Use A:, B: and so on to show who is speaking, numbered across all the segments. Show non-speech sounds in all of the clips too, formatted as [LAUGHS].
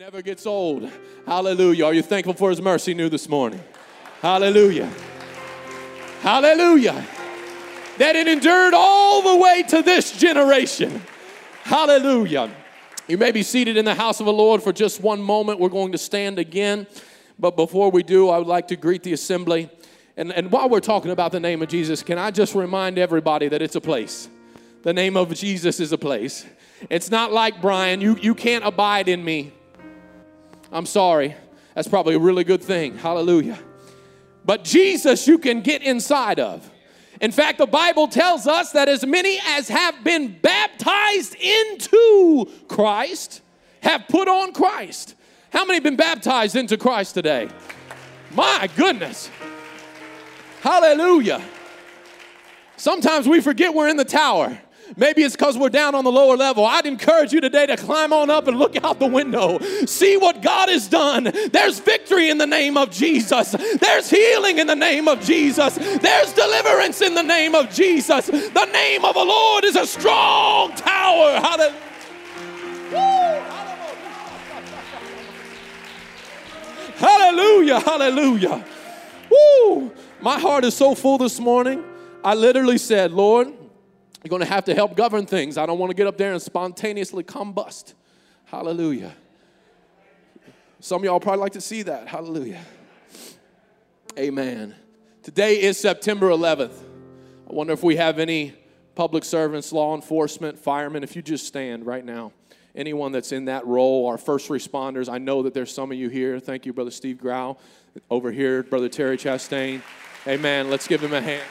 A: Never gets old. Hallelujah. Are you thankful for his mercy new this morning? Hallelujah. Hallelujah. That it endured all the way to this generation. Hallelujah. You may be seated in the house of the Lord for just one moment. We're going to stand again. But before we do, I would like to greet the assembly. And, and while we're talking about the name of Jesus, can I just remind everybody that it's a place? The name of Jesus is a place. It's not like Brian, you, you can't abide in me. I'm sorry. That's probably a really good thing. Hallelujah. But Jesus, you can get inside of. In fact, the Bible tells us that as many as have been baptized into Christ have put on Christ. How many have been baptized into Christ today? My goodness. Hallelujah. Sometimes we forget we're in the tower. Maybe it's because we're down on the lower level. I'd encourage you today to climb on up and look out the window. See what God has done. There's victory in the name of Jesus. There's healing in the name of Jesus. There's deliverance in the name of Jesus. The name of the Lord is a strong tower. Hallelujah. Hallelujah, hallelujah. Woo! My heart is so full this morning. I literally said, Lord, you're going to have to help govern things. I don't want to get up there and spontaneously combust. Hallelujah. Some of y'all probably like to see that. Hallelujah. Amen. Today is September 11th. I wonder if we have any public servants, law enforcement, firemen, if you just stand right now. Anyone that's in that role, our first responders, I know that there's some of you here. Thank you, Brother Steve Grau. Over here, Brother Terry Chastain. Amen. Let's give him a hand.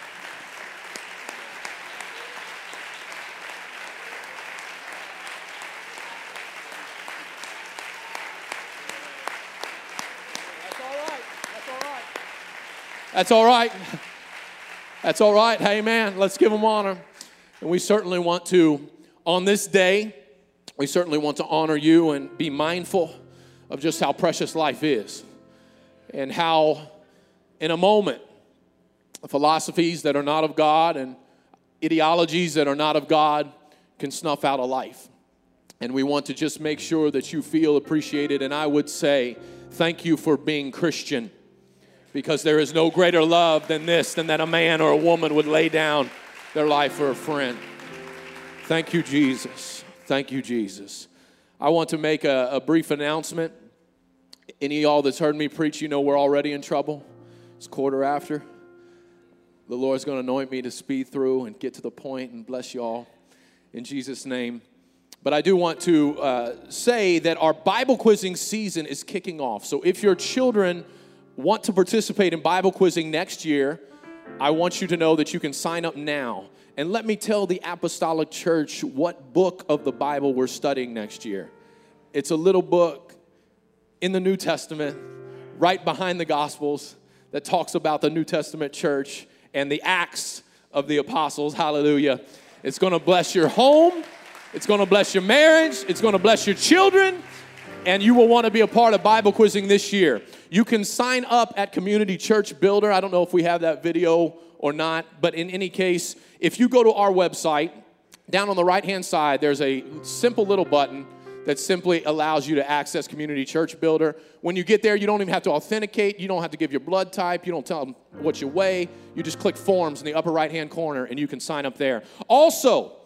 A: That's all right. That's all right. Hey, man, let's give them honor. And we certainly want to, on this day, we certainly want to honor you and be mindful of just how precious life is and how, in a moment, philosophies that are not of God and ideologies that are not of God can snuff out a life. And we want to just make sure that you feel appreciated. And I would say, thank you for being Christian because there is no greater love than this, than that a man or a woman would lay down their life for a friend. Thank you, Jesus. Thank you, Jesus. I want to make a, a brief announcement. Any y'all that's heard me preach, you know we're already in trouble. It's quarter after. The Lord's going to anoint me to speed through and get to the point and bless y'all in Jesus' name. But I do want to uh, say that our Bible quizzing season is kicking off. So if your children, want to participate in Bible quizzing next year, I want you to know that you can sign up now. And let me tell the Apostolic Church what book of the Bible we're studying next year. It's a little book in the New Testament, right behind the Gospels, that talks about the New Testament church and the Acts of the Apostles. Hallelujah. It's going to bless your home, it's going to bless your marriage, it's going to bless your children, and you will want to be a part of Bible quizzing this year. You can sign up at Community Church Builder. I don't know if we have that video or not, but in any case, if you go to our website, down on the right hand side, there's a simple little button that simply allows you to access Community Church Builder. When you get there, you don't even have to authenticate. You don't have to give your blood type. You don't tell them what you weigh. You just click forms in the upper right hand corner and you can sign up there. Also,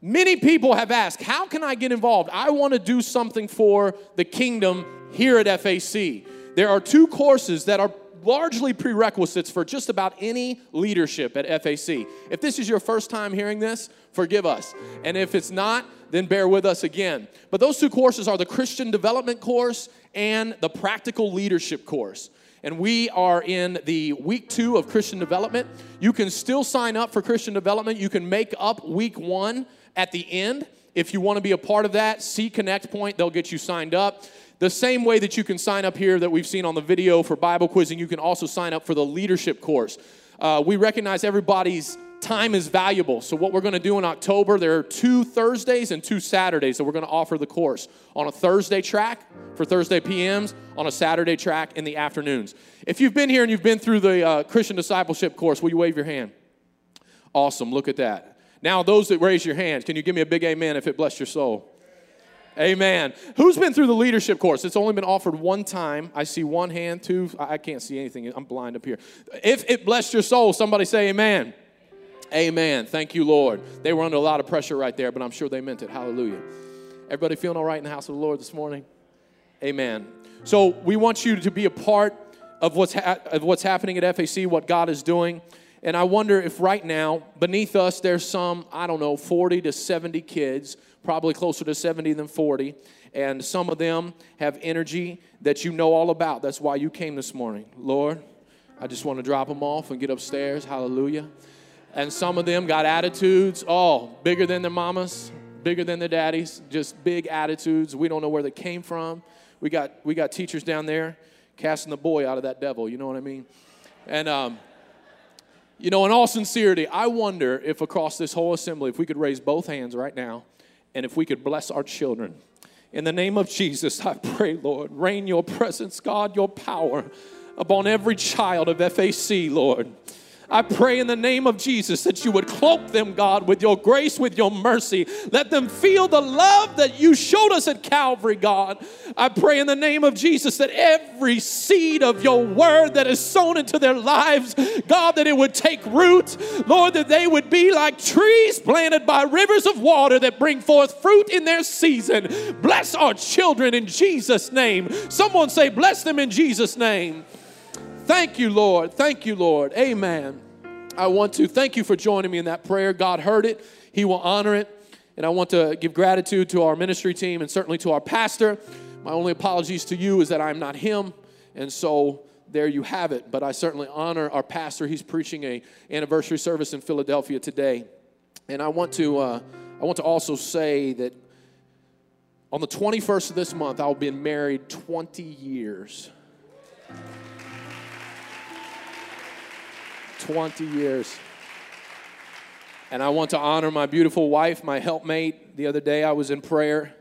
A: many people have asked, How can I get involved? I want to do something for the kingdom here at FAC. There are two courses that are largely prerequisites for just about any leadership at FAC. If this is your first time hearing this, forgive us. And if it's not, then bear with us again. But those two courses are the Christian Development course and the Practical Leadership course. And we are in the week two of Christian Development. You can still sign up for Christian Development. You can make up week one at the end. If you want to be a part of that, see Connect Point, they'll get you signed up. The same way that you can sign up here that we've seen on the video for Bible quizzing, you can also sign up for the leadership course. Uh, we recognize everybody's time is valuable. So, what we're going to do in October, there are two Thursdays and two Saturdays that we're going to offer the course on a Thursday track for Thursday PMs, on a Saturday track in the afternoons. If you've been here and you've been through the uh, Christian discipleship course, will you wave your hand? Awesome, look at that. Now, those that raise your hands, can you give me a big amen if it blessed your soul? Amen. Who's been through the leadership course? It's only been offered one time. I see one hand, two. I can't see anything. I'm blind up here. If it blessed your soul, somebody say amen. Amen. Thank you, Lord. They were under a lot of pressure right there, but I'm sure they meant it. Hallelujah. Everybody feeling all right in the house of the Lord this morning? Amen. So we want you to be a part of what's, ha- of what's happening at FAC, what God is doing. And I wonder if right now, beneath us, there's some, I don't know, 40 to 70 kids probably closer to 70 than 40. And some of them have energy that you know all about. That's why you came this morning. Lord, I just want to drop them off and get upstairs. Hallelujah. And some of them got attitudes, oh, bigger than their mamas, bigger than their daddies, just big attitudes. We don't know where they came from. We got, we got teachers down there casting the boy out of that devil, you know what I mean? And, um, you know, in all sincerity, I wonder if across this whole assembly, if we could raise both hands right now and if we could bless our children. In the name of Jesus, I pray, Lord, rain your presence, God, your power upon every child of FAC, Lord. I pray in the name of Jesus that you would cloak them, God, with your grace, with your mercy. Let them feel the love that you showed us at Calvary, God. I pray in the name of Jesus that every seed of your word that is sown into their lives, God, that it would take root. Lord, that they would be like trees planted by rivers of water that bring forth fruit in their season. Bless our children in Jesus' name. Someone say, Bless them in Jesus' name. Thank you, Lord. Thank you, Lord. Amen. I want to thank you for joining me in that prayer. God heard it, He will honor it. And I want to give gratitude to our ministry team and certainly to our pastor. My only apologies to you is that I'm not him. And so there you have it. But I certainly honor our pastor. He's preaching a anniversary service in Philadelphia today. And I want to, uh, I want to also say that on the 21st of this month, I'll be married 20 years. 20 years. And I want to honor my beautiful wife, my helpmate. The other day I was in prayer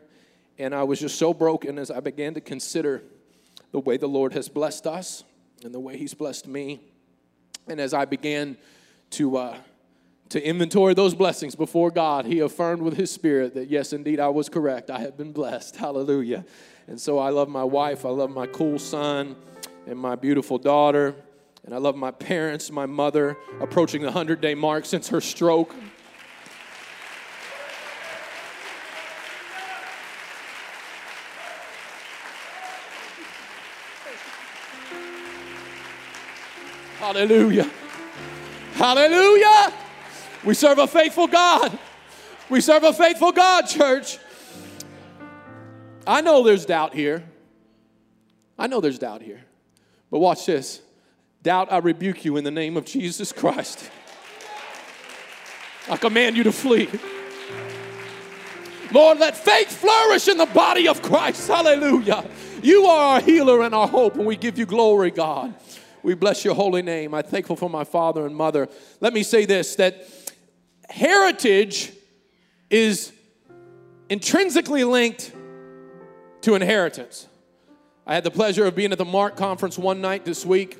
A: and I was just so broken as I began to consider the way the Lord has blessed us and the way He's blessed me. And as I began to, uh, to inventory those blessings before God, He affirmed with His Spirit that, yes, indeed, I was correct. I have been blessed. [LAUGHS] Hallelujah. And so I love my wife, I love my cool son, and my beautiful daughter. And I love my parents, my mother, approaching the 100 day mark since her stroke. Hallelujah. Hallelujah. We serve a faithful God. We serve a faithful God, church. I know there's doubt here. I know there's doubt here. But watch this. Doubt, I rebuke you in the name of Jesus Christ. I command you to flee. Lord, let faith flourish in the body of Christ. Hallelujah. You are our healer and our hope, and we give you glory, God. We bless your holy name. I'm thankful for my father and mother. Let me say this that heritage is intrinsically linked to inheritance. I had the pleasure of being at the Mark conference one night this week.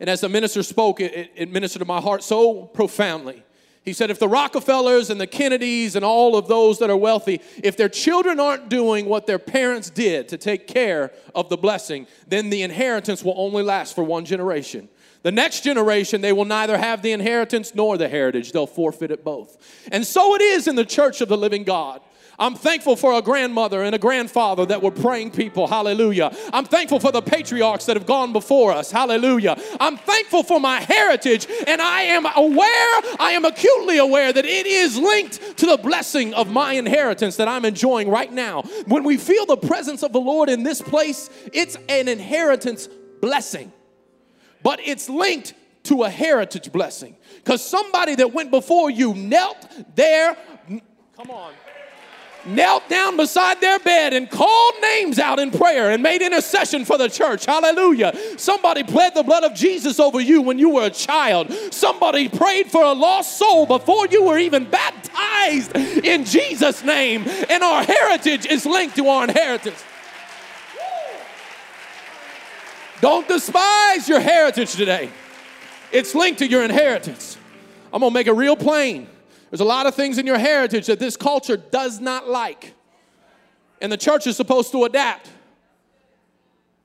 A: And as the minister spoke, it, it, ministered to my heart so profoundly. He said, if the Rockefellers and the Kennedys and all of those that are wealthy, if their children aren't doing what their parents did to take care of the blessing, then the inheritance will only last for one generation. The next generation, they will neither have the inheritance nor the heritage. They'll forfeit it both. And so it is in the church of the living God. I'm thankful for a grandmother and a grandfather that were praying people. Hallelujah. I'm thankful for the patriarchs that have gone before us. Hallelujah. I'm thankful for my heritage, and I am aware, I am acutely aware that it is linked to the blessing of my inheritance that I'm enjoying right now. When we feel the presence of the Lord in this place, it's an inheritance blessing, but it's linked to a heritage blessing. Because somebody that went before you knelt there, come on knelt down beside their bed and called names out in prayer and made intercession for the church. Hallelujah. Somebody pled the blood of Jesus over you when you were a child. Somebody prayed for a lost soul before you were even baptized in Jesus' name. And our heritage is linked to our inheritance. Don't despise your heritage today. It's linked to your inheritance. I'm going to make it real plain. There's a lot of things in your heritage that this culture does not like. And the church is supposed to adapt.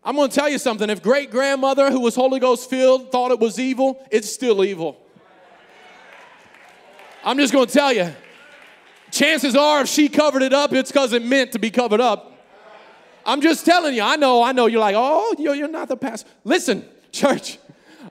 A: I'm going to tell you something. If great grandmother who was Holy Ghost filled thought it was evil, it's still evil. I'm just going to tell you. Chances are, if she covered it up, it's because it meant to be covered up. I'm just telling you. I know, I know. You're like, oh, you're not the pastor. Listen, church.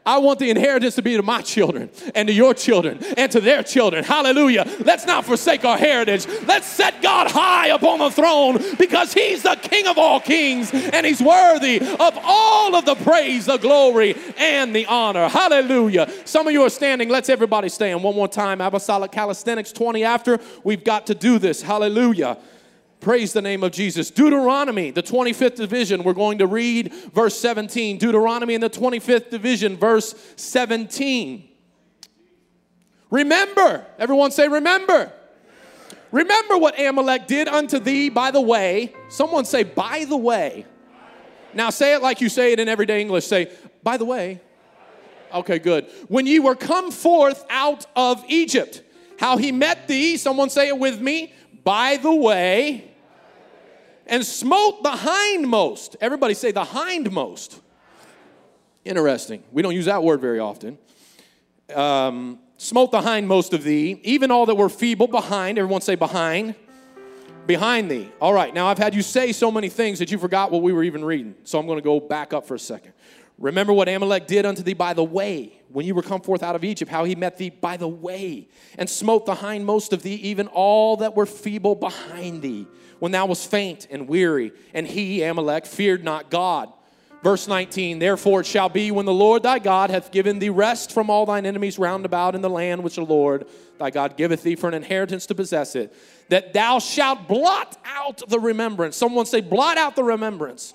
A: I want the inheritance to be to my children and to your children and to their children. Hallelujah. Let's not forsake our heritage. Let's set God high upon the throne because He's the King of all kings and He's worthy of all of the praise, the glory, and the honor. Hallelujah. Some of you are standing. Let's everybody stand one more time. Apostolic Calisthenics 20 after. We've got to do this. Hallelujah. Praise the name of Jesus. Deuteronomy, the 25th division, we're going to read verse 17. Deuteronomy in the 25th division, verse 17. Remember, everyone say, remember. Remember what Amalek did unto thee by the way. Someone say, by the way. Now say it like you say it in everyday English. Say, by the way. Okay, good. When ye were come forth out of Egypt, how he met thee, someone say it with me, by the way, and smote the hindmost. Everybody say the hindmost. Interesting. We don't use that word very often. Um, smote the hindmost of thee, even all that were feeble behind. Everyone say behind. Behind thee. All right, now I've had you say so many things that you forgot what we were even reading. So I'm going to go back up for a second. Remember what Amalek did unto thee by the way, when you were come forth out of Egypt, how he met thee by the way, and smote the hindmost of thee, even all that were feeble behind thee, when thou was faint and weary. And he, Amalek, feared not God. Verse 19, therefore it shall be when the Lord thy God hath given thee rest from all thine enemies round about in the land which the Lord thy God giveth thee for an inheritance to possess it, that thou shalt blot out the remembrance. Someone say, blot out the remembrance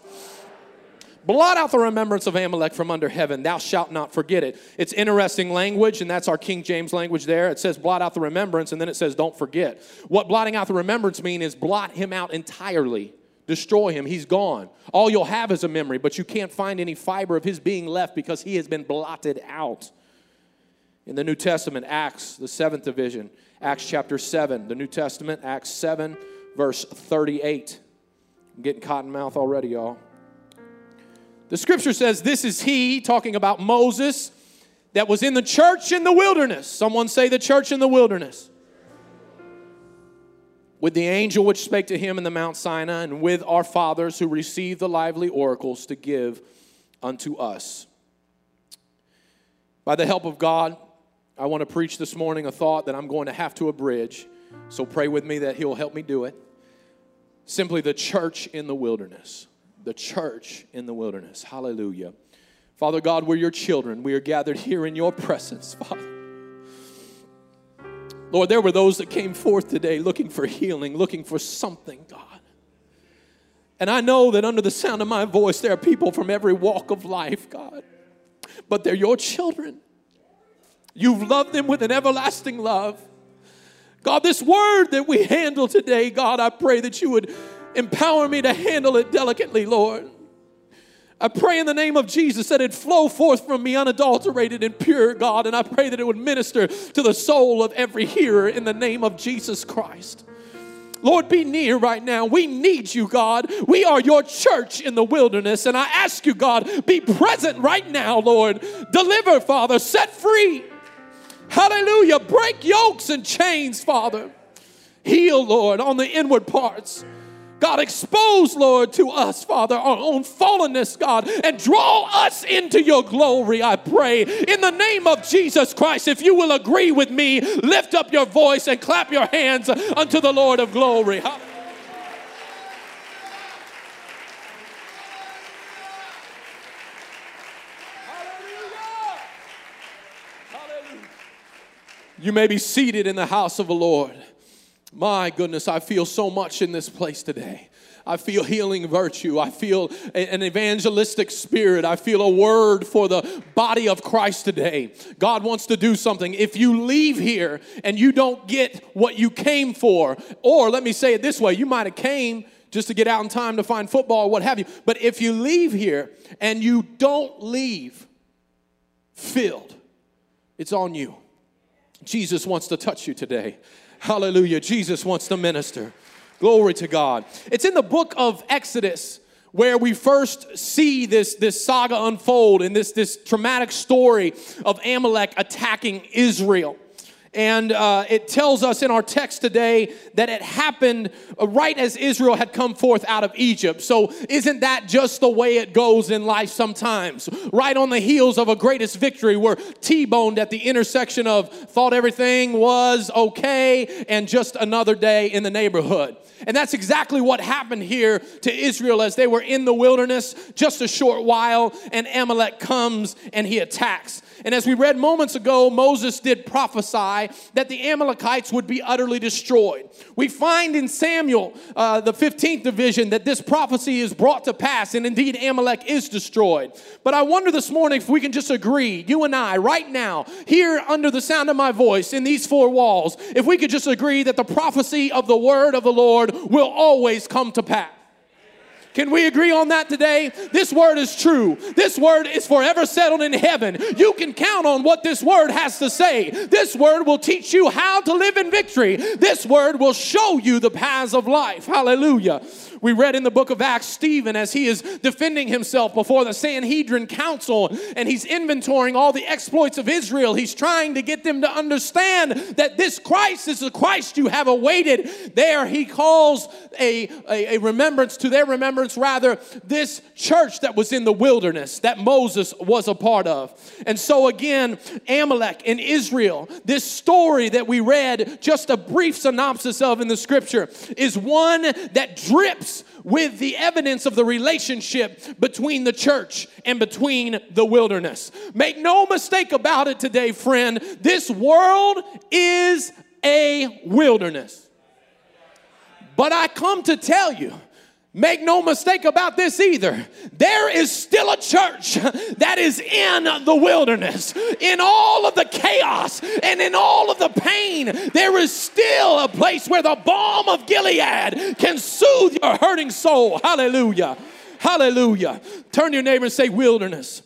A: Blot out the remembrance of Amalek from under heaven. Thou shalt not forget it. It's interesting language, and that's our King James language there. It says blot out the remembrance, and then it says don't forget. What blotting out the remembrance mean is blot him out entirely. Destroy him. He's gone. All you'll have is a memory, but you can't find any fiber of his being left because he has been blotted out. In the New Testament, Acts, the seventh division, Acts chapter 7, the New Testament, Acts 7, verse 38. I'm getting cotton mouth already, y'all. The scripture says this is he, talking about Moses, that was in the church in the wilderness. Someone say the church in the wilderness. With the angel which spake to him in the Mount Sinai, and with our fathers who received the lively oracles to give unto us. By the help of God, I want to preach this morning a thought that I'm going to have to abridge. So pray with me that He'll help me do it. Simply the church in the wilderness the church in the wilderness. Hallelujah. Father God, we're your children. We are gathered here in your presence, [LAUGHS] Father. Lord, there were those that came forth today looking for healing, looking for something, God. And I know that under the sound of my voice, there are people from every walk of life, God. But they're your children. You've loved them with an everlasting love. God, this word that we handle today, God, I pray that you would Empower me to handle it delicately, Lord. I pray in the name of Jesus that it flow forth from me unadulterated and pure, God, and I pray that it would minister to the soul of every hearer in the name of Jesus Christ. Lord, be near right now. We need you, God. We are your church in the wilderness, and I ask you, God, be present right now, Lord. Deliver, Father, set free. Hallelujah. Break yokes and chains, Father. Heal, Lord, on the inward parts. God, expose, Lord, to us, Father, our own fallenness, God, and draw us into your glory, I pray. In the name of Jesus Christ, if you will agree with me, lift up your voice and clap your hands unto the Lord of glory. You may be seated in the house of the Lord. My goodness, I feel so much in this place today. I feel healing virtue. I feel an evangelistic spirit. I feel a word for the body of Christ today. God wants to do something. If you leave here and you don't get what you came for, or let me say it this way, you might have came just to get out in time to find football or what have you. But if you leave here and you don't leave filled, it's on you. Jesus wants to touch you today. Hallelujah. Jesus wants to minister. Glory to God. It's in the book of Exodus where we first see this, this saga unfold and this, this traumatic story of Amalek attacking Israel. And uh, it tells us in our text today that it happened uh, right as Israel had come forth out of Egypt. So, isn't that just the way it goes in life sometimes? Right on the heels of a greatest victory, we're T boned at the intersection of thought everything was okay and just another day in the neighborhood. And that's exactly what happened here to Israel as they were in the wilderness just a short while, and Amalek comes and he attacks. And as we read moments ago, Moses did prophesy that the Amalekites would be utterly destroyed. We find in Samuel, uh, the 15th division, that this prophecy is brought to pass, and indeed Amalek is destroyed. But I wonder this morning if we can just agree, you and I, right now, here under the sound of my voice in these four walls, if we could just agree that the prophecy of the word of the Lord will always come to pass. Can we agree on that today? This word is true. This word is forever settled in heaven. You can count on what this word has to say. This word will teach you how to live in victory. This word will show you the paths of life. Hallelujah. We read in the book of Acts Stephen as he is defending himself before the Sanhedrin council and he's inventorying all the exploits of Israel. He's trying to get them to understand that this Christ is the Christ you have awaited. There he calls a, a, a remembrance to their remembrance, rather, this church that was in the wilderness that Moses was a part of. And so, again, Amalek in Israel, this story that we read, just a brief synopsis of in the scripture, is one that drips with the evidence of the relationship between the church and between the wilderness. Make no mistake about it today, friend. This world is a wilderness. But I come to tell you Make no mistake about this either. There is still a church that is in the wilderness. In all of the chaos and in all of the pain, there is still a place where the balm of Gilead can soothe your hurting soul. Hallelujah. Hallelujah. Turn to your neighbor and say, Wilderness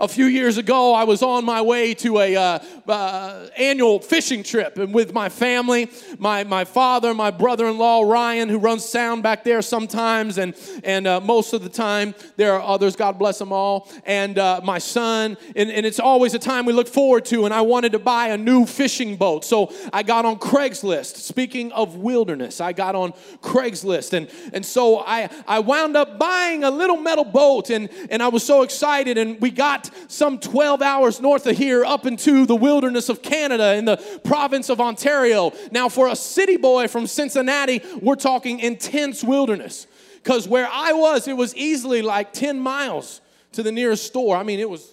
A: a few years ago, I was on my way to a uh, uh, annual fishing trip, and with my family, my my father, my brother-in-law Ryan, who runs sound back there sometimes, and and uh, most of the time there are others. God bless them all, and uh, my son, and, and it's always a time we look forward to. And I wanted to buy a new fishing boat, so I got on Craigslist. Speaking of wilderness, I got on Craigslist, and and so I I wound up buying a little metal boat, and and I was so excited, and we got some 12 hours north of here up into the wilderness of Canada in the province of Ontario. Now, for a city boy from Cincinnati, we're talking intense wilderness. Because where I was, it was easily like 10 miles to the nearest store. I mean, it was,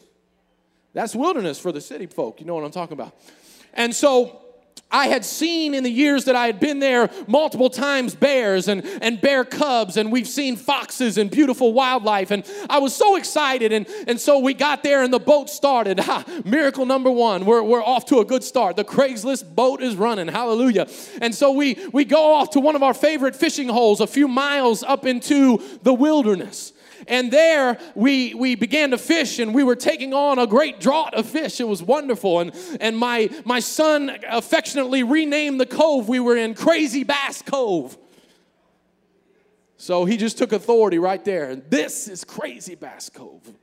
A: that's wilderness for the city folk. You know what I'm talking about. And so, I had seen in the years that I had been there multiple times bears and, and bear cubs, and we've seen foxes and beautiful wildlife. And I was so excited. And, and so we got there, and the boat started. [LAUGHS] Ha, miracle number one. We're, we're off to a good start. The Craigslist boat is running. Hallelujah. And so we, we go off to one of our favorite fishing holes a few miles up into the wilderness. And there we, we began to fish and we were taking on a great draught of fish. It was wonderful. And, and my, my son affectionately renamed the cove we were in Crazy Bass Cove. So he just took authority right there. And this is Crazy Bass Cove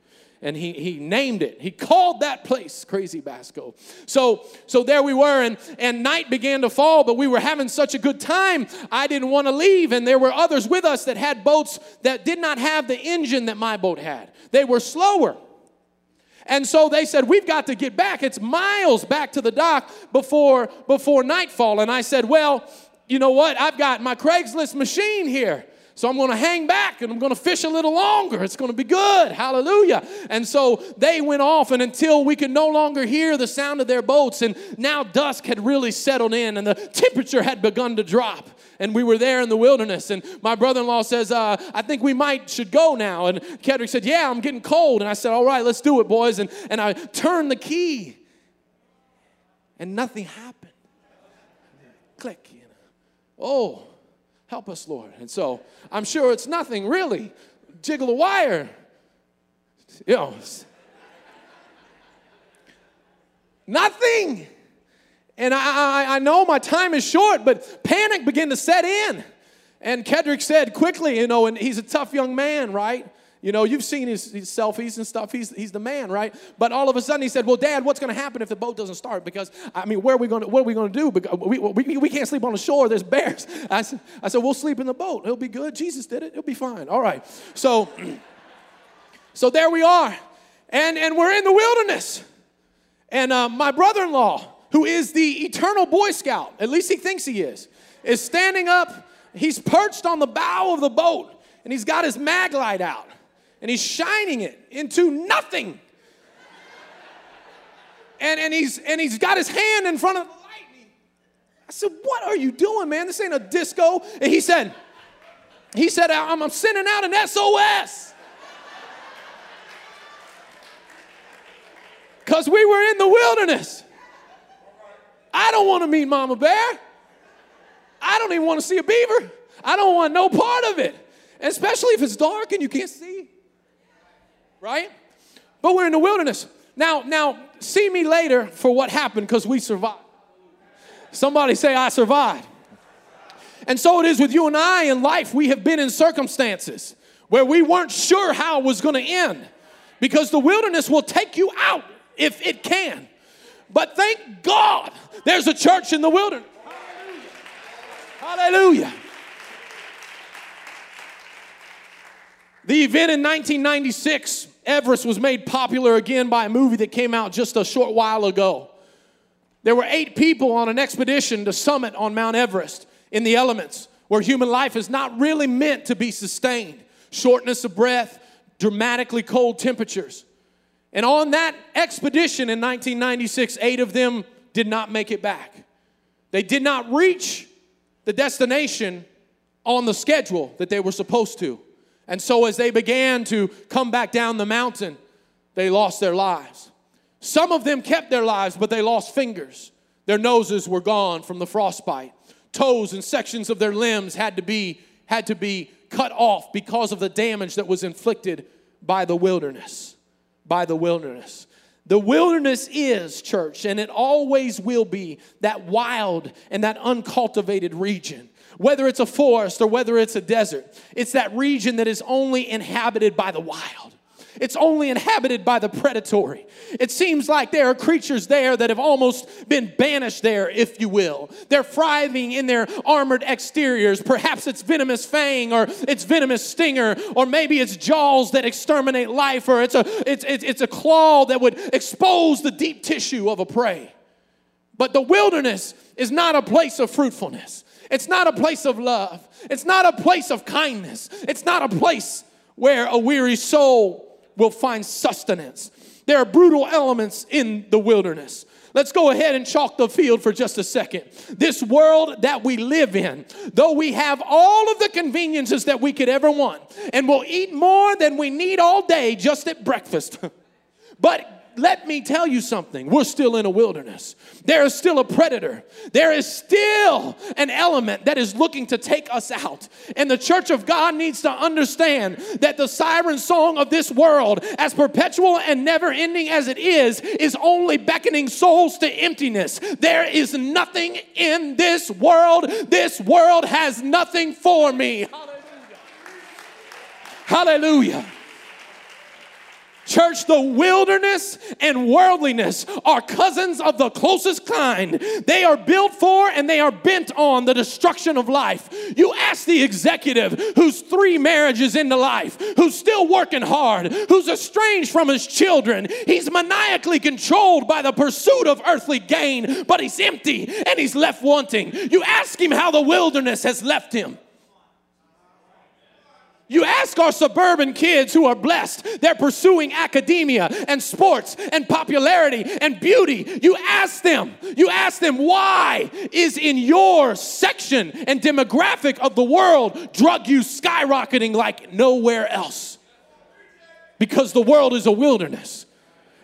A: and he, he named it. He called that place Crazy Basco. So, so there we were, and, and night began to fall, but we were having such a good time, I didn't want to leave. And there were others with us that had boats that did not have the engine that my boat had, they were slower. And so they said, We've got to get back. It's miles back to the dock before, before nightfall. And I said, Well, you know what? I've got my Craigslist machine here. So I'm going to hang back and I'm going to fish a little longer. It's going to be good. Hallelujah. And so they went off, and until we could no longer hear the sound of their boats, and now dusk had really settled in and the temperature had begun to drop. And we were there in the wilderness, and my brother-in-law says, uh, "I think we might should go now." And Kedrick said, "Yeah, I'm getting cold." And I said, "All right, let's do it, boys." And and I turned the key, and nothing happened. Click, you know. Oh, Help us, Lord. And so I'm sure it's nothing really. Jiggle a wire. You know, nothing. And I, I, I know my time is short, but panic began to set in. And Kedrick said quickly, you know, and he's a tough young man, right? You know, you've seen his, his, selfies and stuff. He's, he's the man, right? But all of a sudden he said, Well, Dad, what's going to happen if the boat doesn't start? Because, I mean, where are we going to, what are we going to do? Because we, we, we can't sleep on the shore. There's bears. I said, I said, We'll sleep in the boat. It'll be good. Jesus did it. It'll be fine. All right. So, [CLEARS THROAT] so there we are. And, and we're in the wilderness. And uh, my brother in law, who is the eternal Boy Scout, at least he thinks he is, is standing up. He's perched on the bow of the boat and he's got his mag light out and he's shining it into nothing. And, and, he's, and he's got his hand in front of the light. I said, What are you doing, man? This ain't a disco. And he said, he said, I'm, I'm sending out an SOS. Because we were in the wilderness. I don't want to meet Mama Bear. I don't even want to see a beaver. I don't want no part of it. Especially if it's dark and you can't see. Right? But we're in the wilderness. Now, now, see me later for what happened because we survived. Somebody say, I survived. And so it is with you and I in life. We have been in circumstances where we weren't sure how it was going to end because the wilderness will take you out if it can. But thank God there's a church in the wilderness. Hallelujah. Hallelujah. The event in 1996, Everest, was made popular again by a movie that came out just a short while ago. There were eight people on an expedition to summit on Mount Everest in the elements where human life is not really meant to be sustained. Shortness of breath, dramatically cold temperatures. And on that expedition in 1996, eight of them did not make it back. They did not reach the destination on the schedule that they were supposed to. And so, as they began to come back down the mountain, they lost their lives. Some of them kept their lives, but they lost fingers. Their noses were gone from the frostbite. Toes and sections of their limbs had to be, had to be cut off because of the damage that was inflicted by the wilderness by the wilderness. The wilderness is, church, and it always will be that wild and that uncultivated region. Whether it's a forest or whether it's a desert, it's that region that is only inhabited by the wild. It's only inhabited by the predatory. It seems like there are creatures there that have almost been banished there, if you will. They're thriving in their armored exteriors. Perhaps it's venomous fang or it's venomous stinger, or maybe it's jaws that exterminate life, or it's a, it's, it's, it's a claw that would expose the deep tissue of a prey. But the wilderness is not a place of fruitfulness. It's not a place of love. It's not a place of kindness. It's not a place where a weary soul will find sustenance. There are brutal elements in the wilderness. Let's go ahead and chalk the field for just a second. This world that we live in, though we have all of the conveniences that we could ever want, and we'll eat more than we need all day just at breakfast. [LAUGHS] but let me tell you something. We're still in a wilderness. There is still a predator. There is still an element that is looking to take us out. And the church of God needs to understand that the siren song of this world, as perpetual and never ending as it is, is only beckoning souls to emptiness. There is nothing in this world. This world has nothing for me. Hallelujah. Hallelujah. Church, the wilderness and worldliness are cousins of the closest kind. They are built for and they are bent on the destruction of life. You ask the executive who's three marriages into life, who's still working hard, who's estranged from his children. He's maniacally controlled by the pursuit of earthly gain, but he's empty and he's left wanting. You ask him how the wilderness has left him. You ask our suburban kids who are blessed, they're pursuing academia and sports and popularity and beauty. You ask them, you ask them, why is in your section and demographic of the world drug use skyrocketing like nowhere else? Because the world is a wilderness.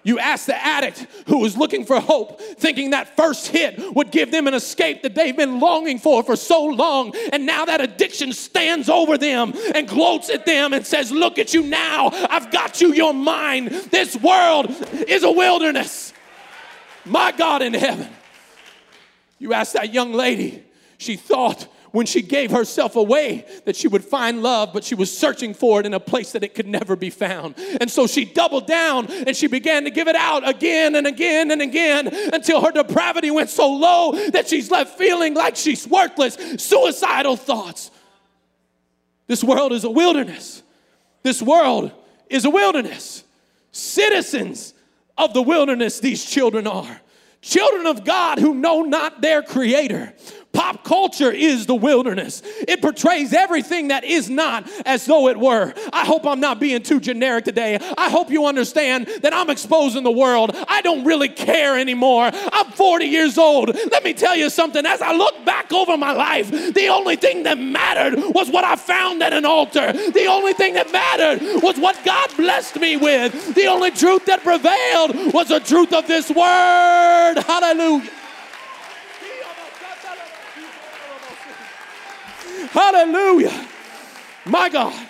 A: You ask the addict who was looking for hope, thinking that first hit would give them an escape that they've been longing for for so long. And now that addiction stands over them and gloats at them and says, Look at you now. I've got you, you're mine. This world is a wilderness. My God in heaven. You ask that young lady, she thought when she gave herself away that she would find love, but she was searching for it in a place that it could never be found. And so she doubled down and she began to give it out again and again and again until her depravity went so low that she's left feeling like she's worthless, suicidal thoughts. This world is a wilderness. This world is a wilderness. Citizens of the wilderness, these children are. Children of God who know not their creator. Pop culture is the wilderness. It portrays everything that is not as though it were. I hope I'm not being too generic today. I hope you understand that I'm exposing the world. I don't really care anymore. I'm 40 years old. Let me tell you something. As I look back over my life, the only thing that mattered was what I found at an altar. The only thing that mattered was what God blessed me with. The only truth that prevailed was the truth of this word. Hallelujah. Hallelujah. My God.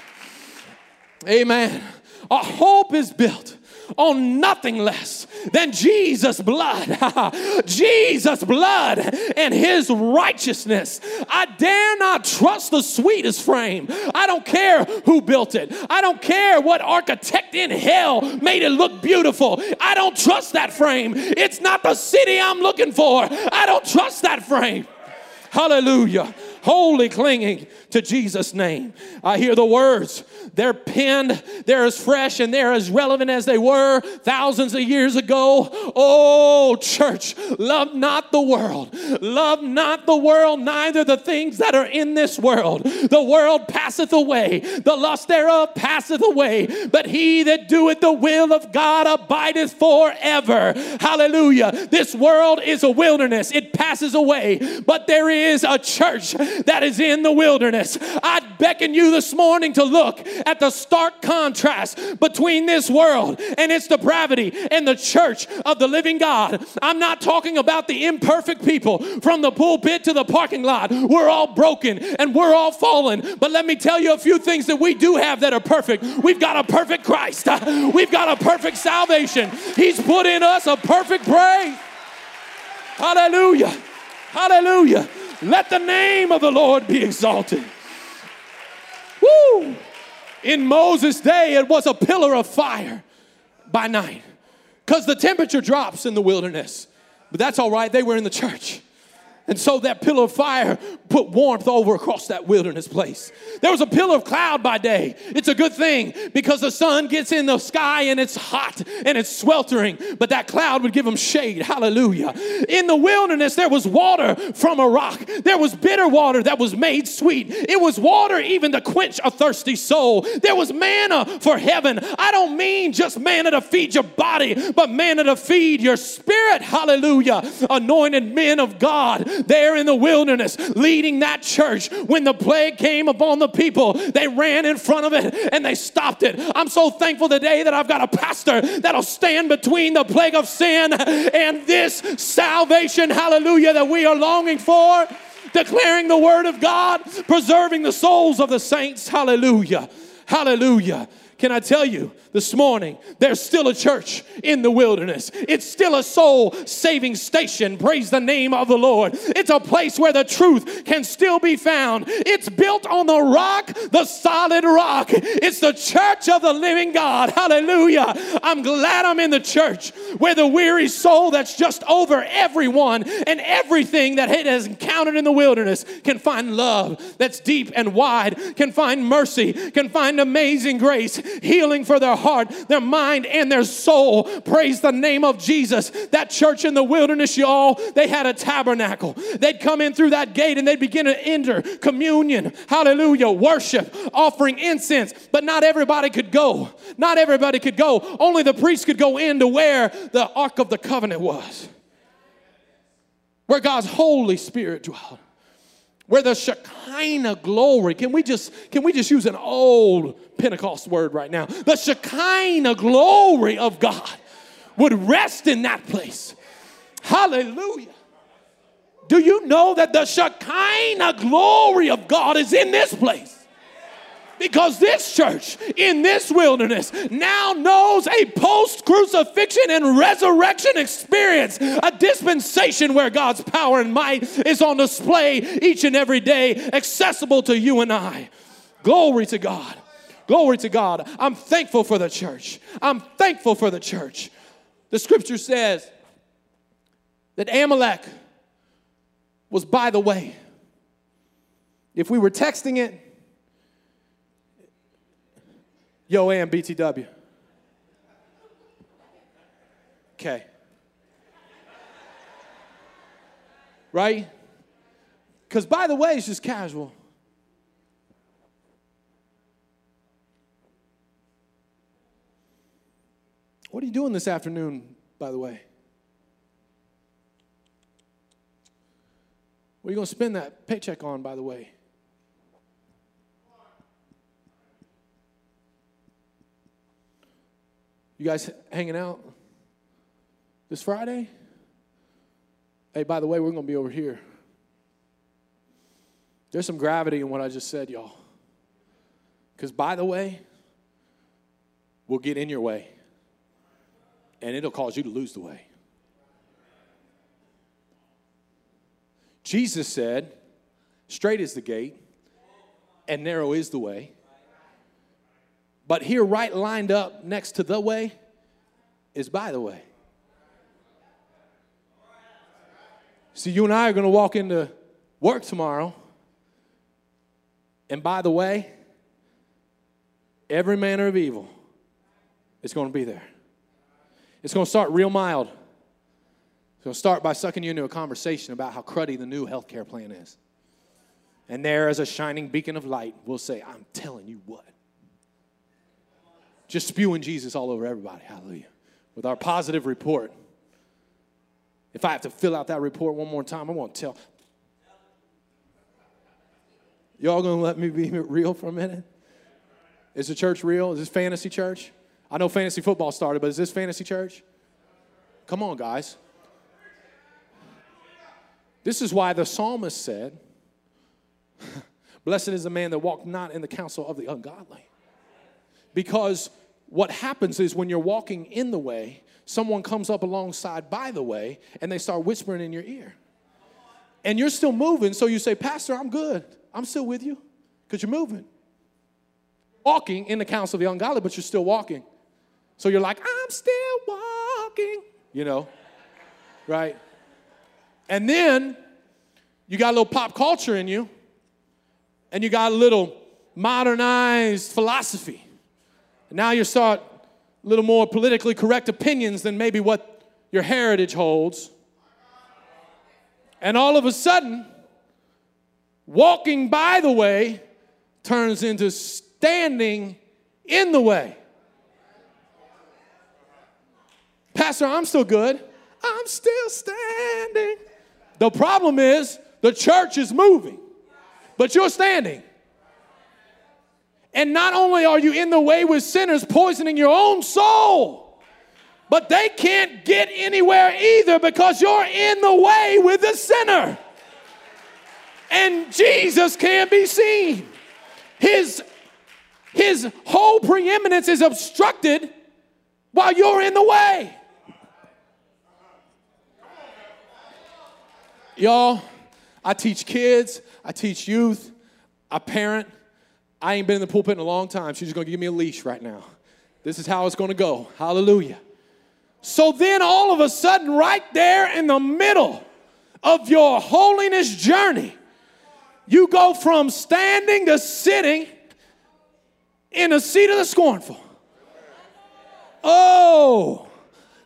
A: Amen. Our hope is built on nothing less than Jesus' blood. [LAUGHS] Jesus' blood and his righteousness. I dare not trust the sweetest frame. I don't care who built it. I don't care what architect in hell made it look beautiful. I don't trust that frame. It's not the city I'm looking for. I don't trust that frame. Hallelujah wholly clinging to Jesus' name. I hear the words. They're penned, they're as fresh and they're as relevant as they were thousands of years ago. Oh, church, love not the world. Love not the world, neither the things that are in this world. The world passeth away, the lust thereof passeth away, but he that doeth the will of God abideth forever. Hallelujah. This world is a wilderness, it passes away, but there is a church that is in the wilderness. I beckon you this morning to look at the stark contrast between this world and its depravity and the church of the living God. I'm not talking about the imperfect people from the pulpit to the parking lot. We're all broken and we're all fallen. But let me tell you a few things that we do have that are perfect. We've got a perfect Christ, [LAUGHS] we've got a perfect salvation. He's put in us a perfect praise. Hallelujah. Hallelujah. Let the name of the Lord be exalted. Woo! In Moses' day, it was a pillar of fire by night because the temperature drops in the wilderness. But that's all right, they were in the church. And so that pillar of fire put warmth over across that wilderness place. There was a pillar of cloud by day. It's a good thing because the sun gets in the sky and it's hot and it's sweltering, but that cloud would give them shade. Hallelujah. In the wilderness, there was water from a rock. There was bitter water that was made sweet. It was water even to quench a thirsty soul. There was manna for heaven. I don't mean just manna to feed your body, but manna to feed your spirit. Hallelujah. Anointed men of God there in the wilderness leading that church. When the plague came upon the people, they ran in front of it and they stopped it. I'm so thankful today that I've got a pastor that'll stand between the plague of sin and this salvation, hallelujah, that we are longing for. Declaring the word of God, preserving the souls of the saints, hallelujah, hallelujah. Can I tell you this morning, there's still a church in the wilderness. It's still a soul saving station. Praise the name of the Lord. It's a place where the truth can still be found. It's built on the rock, the solid rock. It's the church of the living God. Hallelujah. I'm glad I'm in the church where the weary soul that's just over everyone and everything that it has encountered in the wilderness can find love that's deep and wide, can find mercy, can find amazing grace healing for their heart, their mind, and their soul. Praise the name of Jesus. That church in the wilderness, y'all, they had a tabernacle. They'd come in through that gate and they'd begin to enter communion, hallelujah, worship, offering incense. But not everybody could go. Not everybody could go. Only the priest could go into where the Ark of the Covenant was, where God's Holy Spirit dwelled where the Shekinah glory, can we just can we just use an old Pentecost word right now? The Shekinah glory of God would rest in that place. Hallelujah. Do you know that the Shekinah glory of God is in this place? Because this church in this wilderness now knows a post crucifixion and resurrection experience, a dispensation where God's power and might is on display each and every day, accessible to you and I. Glory to God. Glory to God. I'm thankful for the church. I'm thankful for the church. The scripture says that Amalek was by the way. If we were texting it, yo, am BTW. Okay. Right? Because by the way, it's just casual. What are you doing this afternoon, by the way? What are you going to spend that paycheck on, by the way? You guys hanging out this Friday? Hey, by the way, we're going to be over here. There's some gravity in what I just said, y'all. Because, by the way, we'll get in your way and it'll cause you to lose the way. Jesus said, Straight is the gate, and narrow is the way. But here, right lined up next to the way, is by the way. See, you and I are going to walk into work tomorrow, and by the way, every manner of evil is going to be there. It's going to start real mild. It's going to start by sucking you into a conversation about how cruddy the new healthcare plan is. And there, as a shining beacon of light, we'll say, I'm telling you what. Just spewing Jesus all over everybody. Hallelujah. With our positive report. If I have to fill out that report one more time, I won't tell. Y'all gonna let me be real for a minute? Is the church real? Is this fantasy church? I know fantasy football started, but is this fantasy church? Come on, guys. This is why the psalmist said, [LAUGHS] Blessed is the man that walked not in the counsel of the ungodly. Because what happens is when you're walking in the way, someone comes up alongside by the way, and they start whispering in your ear. And you're still moving, so you say, Pastor, I'm good. I'm still with you because you're moving. Walking in the counsel of the ungodly, but you're still walking. So you're like, I'm still walking, you know, right? And then you got a little pop culture in you, and you got a little modernized philosophy. And now you start a little more politically correct opinions than maybe what your heritage holds. And all of a sudden, walking by the way turns into standing in the way. Pastor, I'm still good. I'm still standing. The problem is the church is moving, but you're standing. And not only are you in the way with sinners, poisoning your own soul, but they can't get anywhere either because you're in the way with the sinner. And Jesus can't be seen. His, his whole preeminence is obstructed while you're in the way. Y'all, I teach kids, I teach youth, I parent. I ain't been in the pulpit in a long time. She's gonna give me a leash right now. This is how it's gonna go. Hallelujah. So then, all of a sudden, right there in the middle of your holiness journey, you go from standing to sitting in a seat of the scornful. Oh,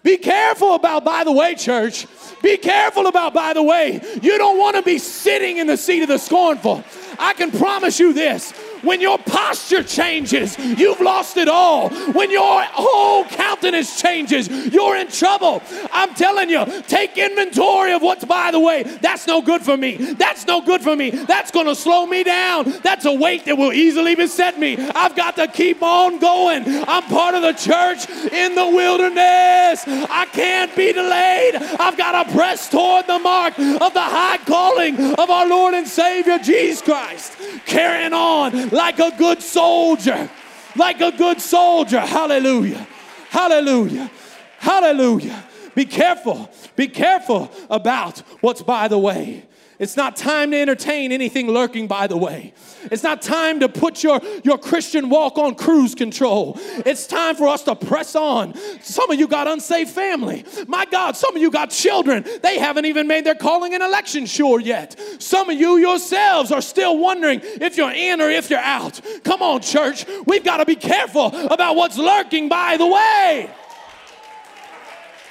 A: be careful about, by the way, church. Be careful about, by the way. You don't want to be sitting in the seat of the scornful. I can promise you this when your posture changes, you've lost it all. When your whole countenance changes, you're in trouble. I'm telling you, take inventory of what's by the way. That's no good for me. That's no good for me. That's going to slow me down. That's a weight that will easily beset me. I've got to keep on going. I'm part of the church in the wilderness. I can't be delayed. I've got to press toward the mark of the high calling of our Lord and Savior Jesus Christ. carrying on like a good soldier. Like a good soldier. Hallelujah. Hallelujah. Hallelujah. Be careful. Be careful about what's by the way. It's not time to entertain anything lurking by the way. It's not time to put your, your Christian walk on cruise control. It's time for us to press on. Some of you got unsaved family. My God, some of you got children. They haven't even made their calling and election sure yet. Some of you yourselves are still wondering if you're in or if you're out. Come on, church. We've got to be careful about what's lurking by the way.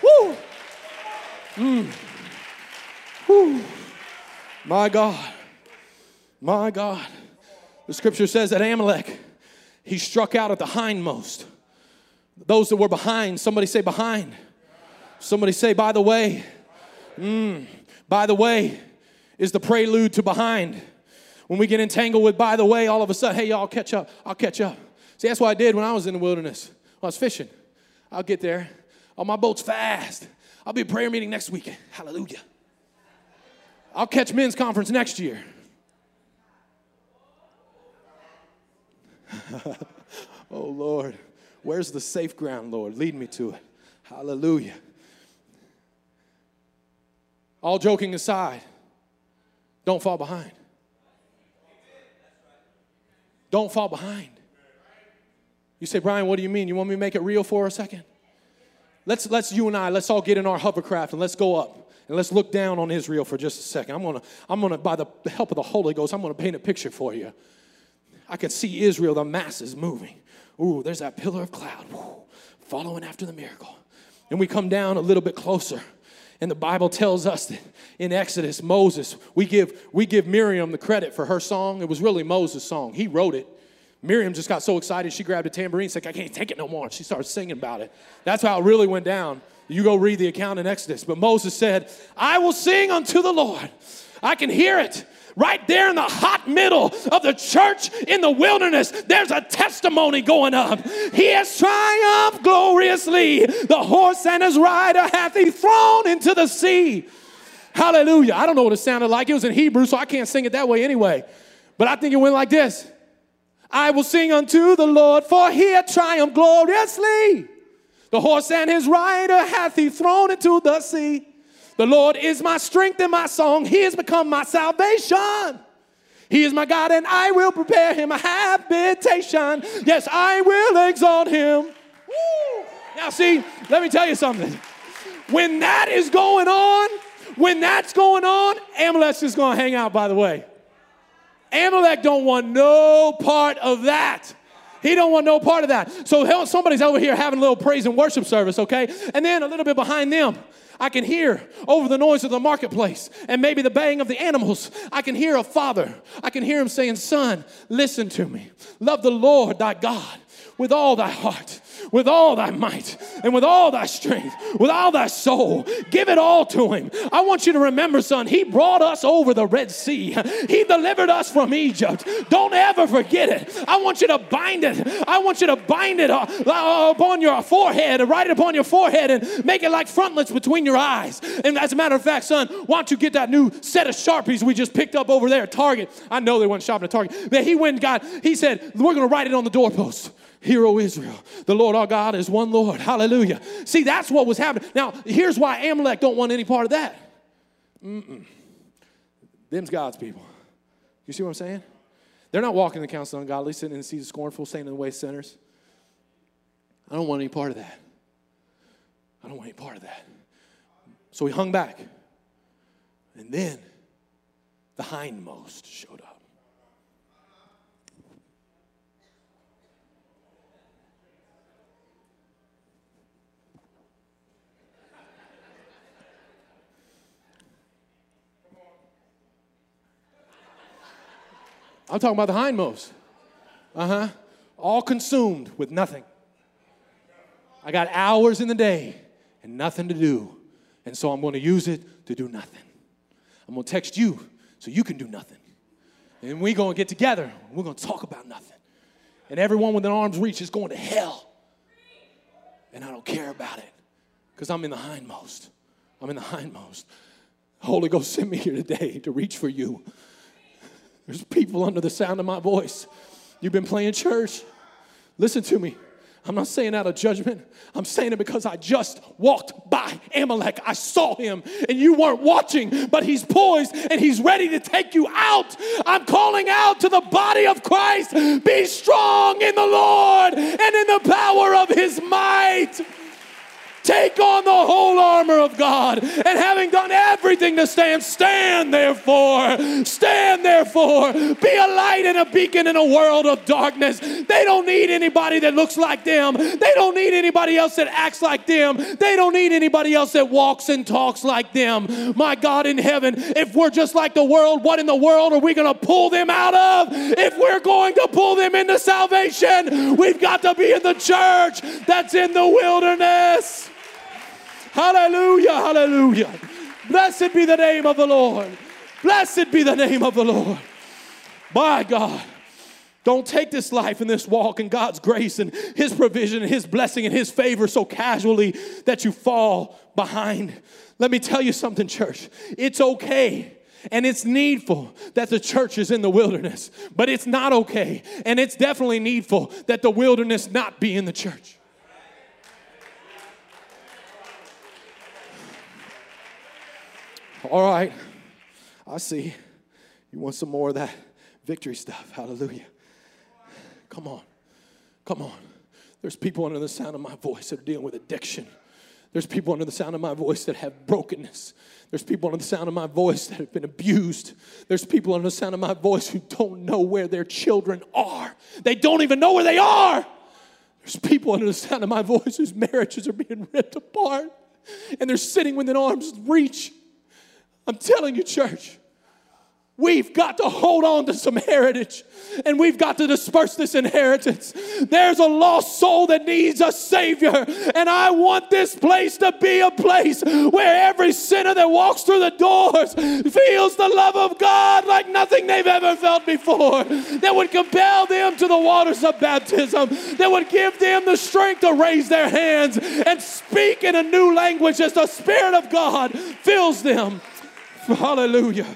A: Woo! Mm. Woo! My God. My God. The scripture says that Amalek, he struck out at the hindmost. Those that were behind, somebody say behind. Somebody say, by the way. Mm, by the way is the prelude to behind. When we get entangled with by the way, all of a sudden, hey, y'all, catch up. I'll catch up. See, that's what I did when I was in the wilderness. When I was fishing. I'll get there. Oh, my boat's fast. I'll be prayer meeting next week. Hallelujah. I'll catch men's conference next year. [LAUGHS] oh, Lord, where's the safe ground, Lord? Lead me to it. Hallelujah. All joking aside, don't fall behind. Don't fall behind. You say, Brian, what do you mean? You want me to make it real for a second? Let's, let's you and I, let's all get in our hovercraft and let's go up and let's look down on Israel for just a second. I'm gonna, I'm gonna, by the help of the Holy Ghost, I'm gonna paint a picture for you. I could see Israel, the masses moving. Ooh, there's that pillar of cloud following after the miracle. And we come down a little bit closer. And the Bible tells us that in Exodus, Moses, we give, we give Miriam the credit for her song. It was really Moses' song. He wrote it. Miriam just got so excited, she grabbed a tambourine, said, I can't take it no more. She started singing about it. That's how it really went down. You go read the account in Exodus. But Moses said, I will sing unto the Lord. I can hear it right there in the hot middle of the church in the wilderness, there's a testimony going up. He has triumphed gloriously. The horse and his rider hath he thrown into the sea. Hallelujah. I don't know what it sounded like. It was in Hebrew, so I can't sing it that way anyway. But I think it went like this I will sing unto the Lord, for he hath triumphed gloriously. The horse and his rider hath he thrown into the sea. The Lord is my strength and my song. He has become my salvation. He is my God, and I will prepare him a habitation. Yes, I will exalt him. Woo. Now, see, let me tell you something. When that is going on, when that's going on, Amalek's just going to hang out, by the way. Amalek don't want no part of that. He don't want no part of that. So somebody's over here having a little praise and worship service, okay? And then a little bit behind them, I can hear over the noise of the marketplace and maybe the baying of the animals. I can hear a father. I can hear him saying, Son, listen to me. Love the Lord thy God with all thy heart with all thy might and with all thy strength, with all thy soul. Give it all to him. I want you to remember, son, he brought us over the Red Sea. He delivered us from Egypt. Don't ever forget it. I want you to bind it. I want you to bind it uh, uh, upon your forehead, and write it upon your forehead, and make it like frontlets between your eyes. And as a matter of fact, son, why don't you get that new set of Sharpies we just picked up over there at Target? I know they went shopping at Target. But he went got, he said, we're going to write it on the doorpost. Hero Israel, the Lord our God is one Lord. Hallelujah. See, that's what was happening. Now, here's why Amalek don't want any part of that. Mm-mm. Them's God's people. You see what I'm saying? They're not walking in the counsel of ungodly, sitting in the seat of scornful, staying in the way of sinners. I don't want any part of that. I don't want any part of that. So he hung back. And then the hindmost showed up. I'm talking about the hindmost. Uh huh. All consumed with nothing. I got hours in the day and nothing to do. And so I'm going to use it to do nothing. I'm going to text you so you can do nothing. And we're going to get together. We're going to talk about nothing. And everyone within arm's reach is going to hell. And I don't care about it because I'm in the hindmost. I'm in the hindmost. Holy Ghost sent me here today to reach for you There's people under the sound of my voice. You've been playing church. Listen to me. I'm not saying out of judgment. I'm saying it because I just walked by Amalek. I saw him and you weren't watching, but he's poised and he's ready to take you out. I'm calling out to the body of Christ be strong in the Lord and in the power of his might. Take on the whole armor of God. And having done everything to stand, stand therefore. Stand therefore. Be a light and a beacon in a world of darkness. They don't need anybody that looks like them. They don't need anybody else that acts like them. They don't need anybody else that walks and talks like them. My God in heaven, if we're just like the world, what in the world are we going to pull them out of? If we're going to pull them into salvation, we've got to be in the church that's in the wilderness. Hallelujah, hallelujah. Blessed be the name of the Lord. Blessed be the name of the Lord. My God. Don't take this life and this walk and God's grace and His provision and His blessing and His favor so casually that you fall behind. Let me tell you something, church. It's okay and it's needful that the church is in the wilderness, but it's not okay and it's definitely needful that the wilderness not be in the church. All right, I see. You want some more of that victory stuff. Hallelujah. Come on. Come on. There's people under the sound of my voice that are dealing with addiction. There's people under the sound of my voice that have brokenness. There's people under the sound of my voice that have been abused. There's people under the sound of my voice who don't know where their children are. They don't even know where they are. There's people under the sound of my voice whose marriages are being ripped apart and they're sitting within arm's reach I'm telling you, church, We've got to hold on to some heritage and we've got to disperse this inheritance. There's a lost soul that needs a Savior, and I want this place to be a place where every sinner that walks through the doors feels the love of God like nothing they've ever felt before. That would compel them to the waters of baptism, that would give them the strength to raise their hands and speak in a new language as the Spirit of God fills them. Hallelujah.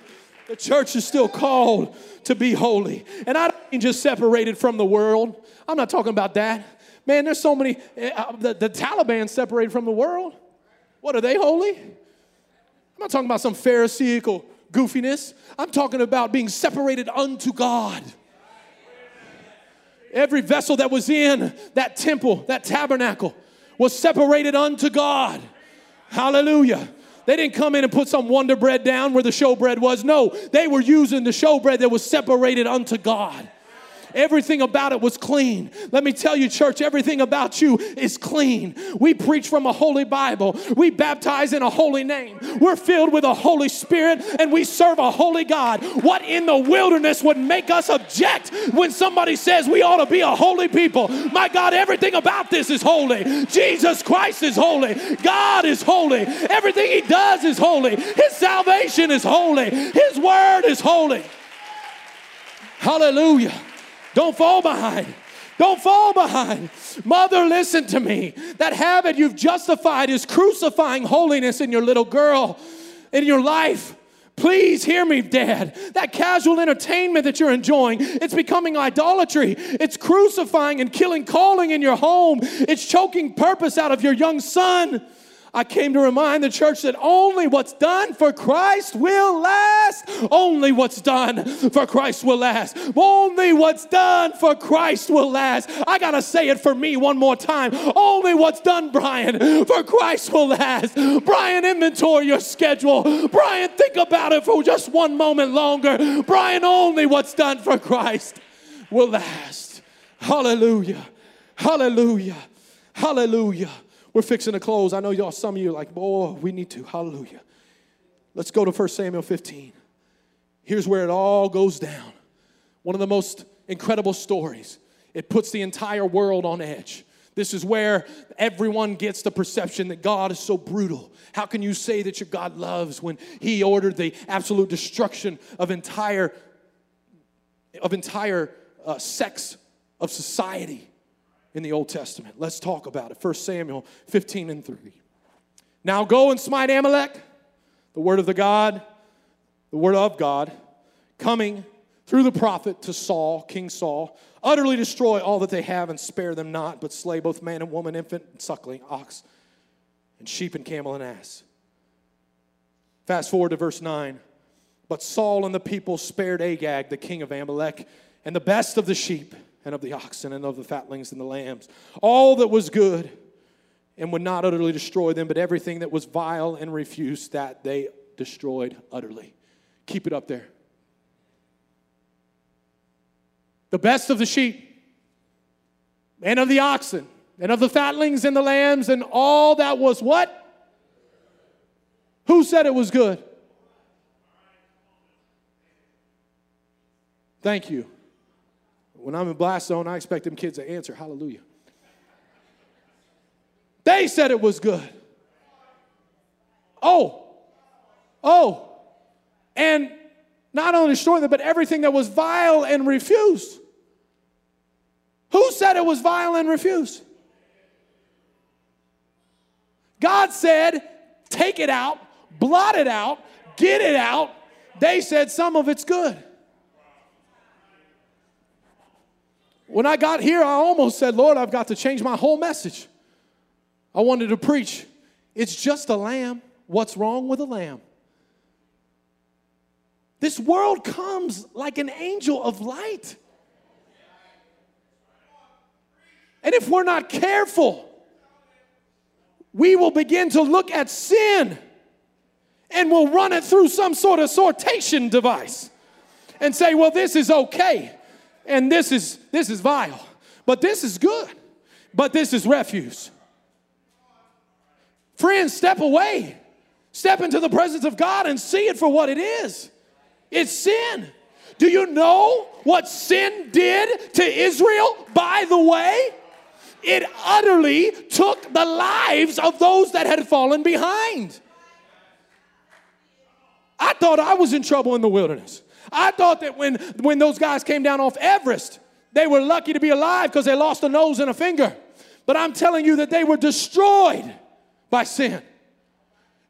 A: The church is still called to be holy. And I don't mean just separated from the world. I'm not talking about that. Man, there's so many. Uh, the, the Taliban separated from the world. What are they holy? I'm not talking about some Pharisaical goofiness. I'm talking about being separated unto God. Every vessel that was in that temple, that tabernacle, was separated unto God. Hallelujah. They didn't come in and put some wonder bread down where the showbread was. No, they were using the showbread that was separated unto God. Everything about it was clean. Let me tell you, church, everything about you is clean. We preach from a holy Bible. We baptize in a holy name. We're filled with a Holy Spirit and we serve a holy God. What in the wilderness would make us object when somebody says we ought to be a holy people? My God, everything about this is holy. Jesus Christ is holy. God is holy. Everything He does is holy. His salvation is holy. His word is holy. Hallelujah. Don't fall behind. Don't fall behind. Mother, listen to me. That habit you've justified is crucifying holiness in your little girl, in your life. Please hear me, Dad. That casual entertainment that you're enjoying, it's becoming idolatry. It's crucifying and killing calling in your home. It's choking purpose out of your young son. I came to remind the church that only what's done for Christ will last. Only what's done for Christ will last. Only what's done for Christ will last. I got to say it for me one more time. Only what's done, Brian, for Christ will last. Brian, inventory your schedule. Brian, think about it for just one moment longer. Brian, only what's done for Christ will last. Hallelujah. Hallelujah. Hallelujah. We're fixing to close. I know y'all, some of you are like, boy, we need to. Hallelujah. Let's go to 1 Samuel 15. Here's where it all goes down. One of the most incredible stories. It puts the entire world on edge. This is where everyone gets the perception that God is so brutal. How can you say that your God loves when he ordered the absolute destruction of entire of entire uh, sects of society? In the Old Testament. Let's talk about it. 1 Samuel 15 and 3. Now go and smite Amalek, the word of the God, the word of God, coming through the prophet to Saul, King Saul, utterly destroy all that they have and spare them not, but slay both man and woman, infant and suckling, ox, and sheep and camel and ass. Fast forward to verse 9. But Saul and the people spared Agag, the king of Amalek, and the best of the sheep and of the oxen and of the fatlings and the lambs, all that was good, and would not utterly destroy them, but everything that was vile and refused, that they destroyed utterly. Keep it up there. The best of the sheep and of the oxen and of the fatlings and the lambs and all that was what? Who said it was good? Thank you. When I'm in blast zone, I expect them kids to answer. Hallelujah. They said it was good. Oh, oh. And not only destroy them, but everything that was vile and refused. Who said it was vile and refused? God said, take it out, blot it out, get it out. They said some of it's good. When I got here, I almost said, Lord, I've got to change my whole message. I wanted to preach, it's just a lamb. What's wrong with a lamb? This world comes like an angel of light. And if we're not careful, we will begin to look at sin and we'll run it through some sort of sortation device and say, well, this is okay and this is this is vile, but this is good, but this is refuse. Friends, step away. Step into the presence of God and see it for what it is. It's sin. Do you know what sin did to Israel, by the way? It utterly took the lives of those that had fallen behind. I thought I was in trouble in the wilderness. I thought that when, when those guys came down off Everest, they were lucky to be alive because they lost a nose and a finger. But I'm telling you that they were destroyed by sin.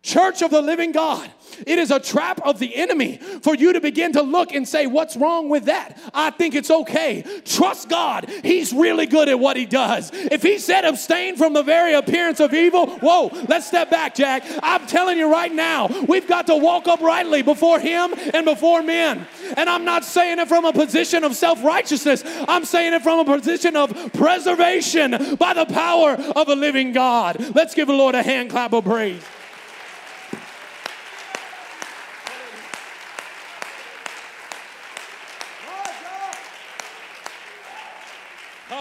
A: Church of the living God, it is a trap of the enemy for you to begin to look and say, What's wrong with that? I think it's okay. Trust God. He's really good at what He does. If He said abstain from the very appearance of evil, whoa, let's step back, Jack. I'm telling you right now, we've got to walk uprightly before Him and before men. And I'm not saying it from a position of self righteousness, I'm saying it from a position of preservation by the power of a living God. Let's give the Lord a hand clap of praise.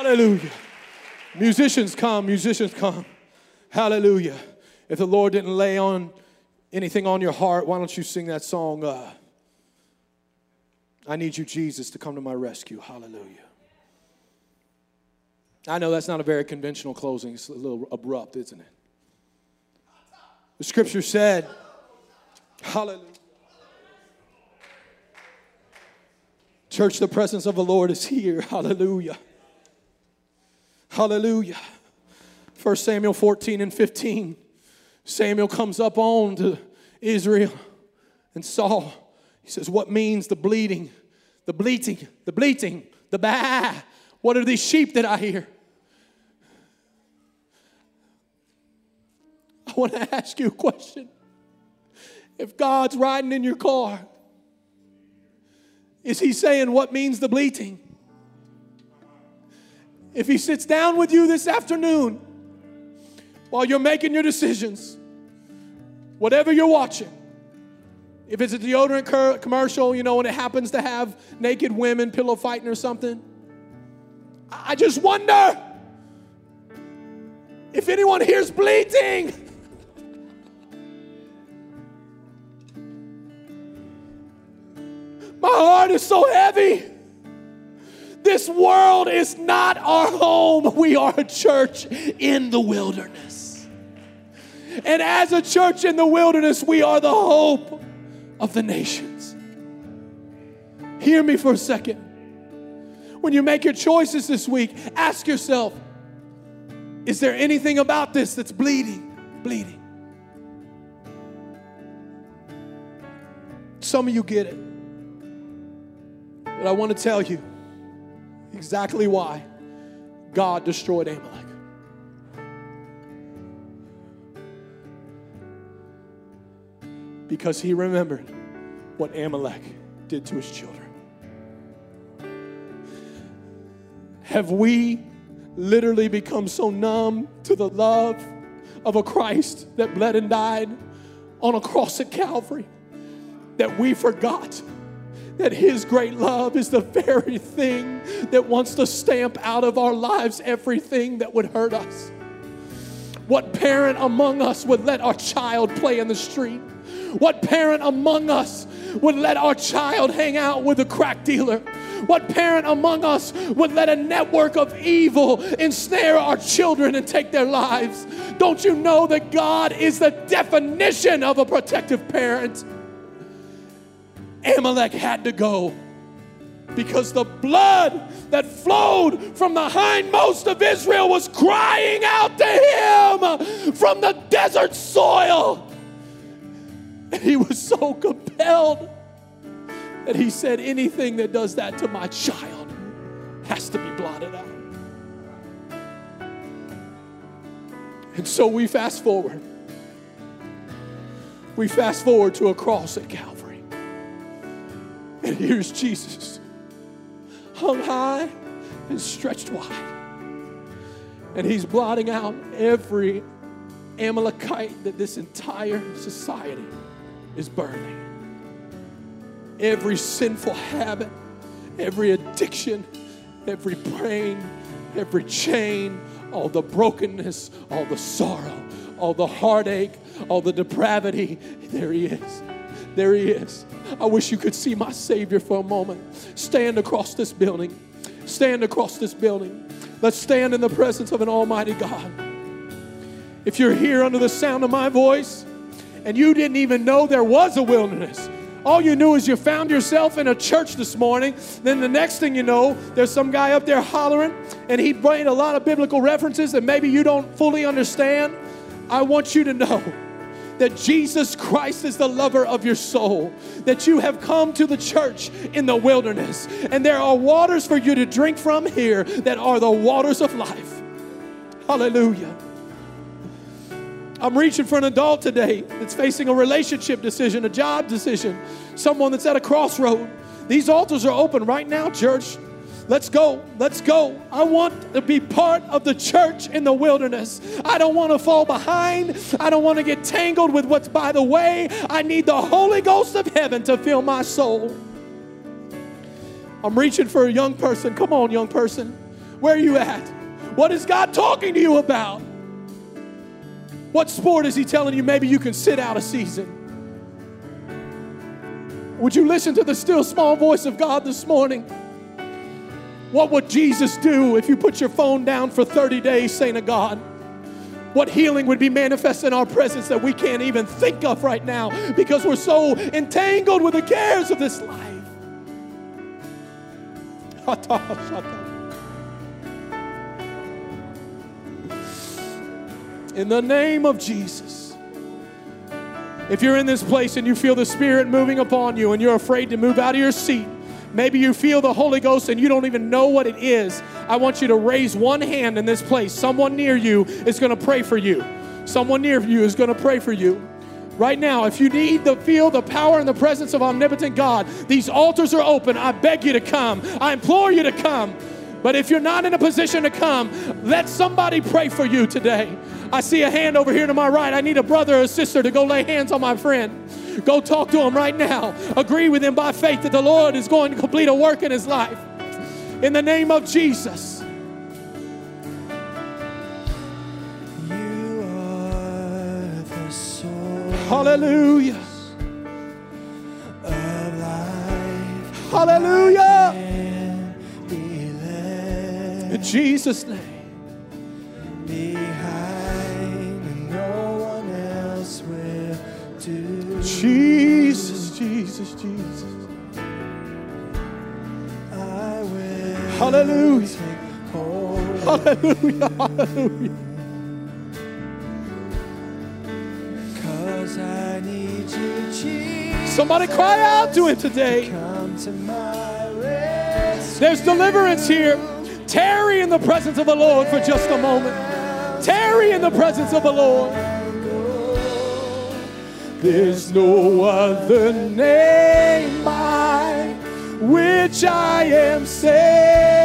A: Hallelujah. Musicians come, musicians come. Hallelujah. If the Lord didn't lay on anything on your heart, why don't you sing that song? Uh, I need you, Jesus, to come to my rescue. Hallelujah. I know that's not a very conventional closing, it's a little abrupt, isn't it? The scripture said, Hallelujah. Church, the presence of the Lord is here. Hallelujah. Hallelujah. 1 Samuel 14 and 15. Samuel comes up on to Israel and Saul. He says, What means the bleeding, the bleating, the bleating, the bah? What are these sheep that I hear? I want to ask you a question. If God's riding in your car, is he saying what means the bleating? If he sits down with you this afternoon while you're making your decisions, whatever you're watching, if it's a deodorant commercial, you know, when it happens to have naked women pillow fighting or something, I just wonder if anyone hears bleating. [LAUGHS] My heart is so heavy. This world is not our home. [LAUGHS] We are a church in the wilderness. And as a church in the wilderness, we are the hope of the nations. Hear me for a second. When you make your choices this week, ask yourself is there anything about this that's bleeding? Bleeding. Some of you get it. But I want to tell you exactly why God destroyed Amalek. Because he remembered what Amalek did to his children. Have we literally become so numb to the love of a Christ that bled and died on a cross at Calvary that we forgot that His great love is the very thing that wants to stamp out of our lives everything that would hurt us? What parent among us would let our child play in the street? What parent among us would let our child hang out with a crack dealer? What parent among us would let a network of evil ensnare our children and take their lives? Don't you know that God is the definition of a protective parent? Amalek had to go because the blood that flowed from the hindmost of Israel was crying out to him from the desert soil. And he was so compelled that he said, Anything that does that to my child has to be blotted out. And so we fast forward. We fast forward to a cross at Calvary. And here's Jesus, hung high and stretched wide. And he's blotting out every Amalekite that this entire society is burning. Every sinful habit, every addiction, every pain, every chain, all the brokenness, all the sorrow, all the heartache, all the depravity. There he is. There he is. I wish you could see my Savior for a moment. Stand across this building. Stand across this building. Let's stand in the presence of an Almighty God. If you're here under the sound of my voice and you didn't even know there was a wilderness, all you knew is you found yourself in a church this morning. Then the next thing you know, there's some guy up there hollering, and he made a lot of biblical references that maybe you don't fully understand. I want you to know that Jesus Christ is the lover of your soul, that you have come to the church in the wilderness, and there are waters for you to drink from here that are the waters of life. Hallelujah. I'm reaching for an adult today that's facing a relationship decision, a job decision, someone that's at a crossroad. These altars are open right now, church. Let's go. Let's go. I want to be part of the church in the wilderness. I don't want to fall behind. I don't want to get tangled with what's by the way. I need the Holy Ghost of heaven to fill my soul. I'm reaching for a young person. Come on, young person. Where are you at? What is God talking to you about? What sport is He telling you maybe you can sit out a season? Would you listen to the still small voice of God this morning? What would Jesus do if you put your phone down for 30 days, saint of God? What healing would be manifest in our presence that we can't even think of right now because we're so entangled with the cares of this life? In the name of Jesus. If you're in this place and you feel the Spirit moving upon you and you're afraid to move out of your seat, maybe you feel the Holy Ghost and you don't even know what it is, I want you to raise one hand in this place. Someone near you is going to pray for you. Someone near you is going to pray for you. Right now, if you need to feel the power and the presence of omnipotent God, these altars are open. I beg you to come. I implore you to come. But if you're not in a position to come, let somebody pray for you today. I see a hand over here to my right. I need a brother or a sister to go lay hands on my friend. Go talk to him right now. Agree with him by faith that the Lord is going to complete a work in his life. In the name of Jesus. Hallelujah. Hallelujah. In Jesus' name. Jesus, Jesus.
B: I will
A: Hallelujah. Hallelujah. Hallelujah.
B: Cause I need you, Jesus.
A: Somebody cry out to him today.
B: Come to.
A: There's deliverance here. Tarry in the presence of the Lord for just a moment. Tarry in the presence of the Lord. There's no other name by which I am saved.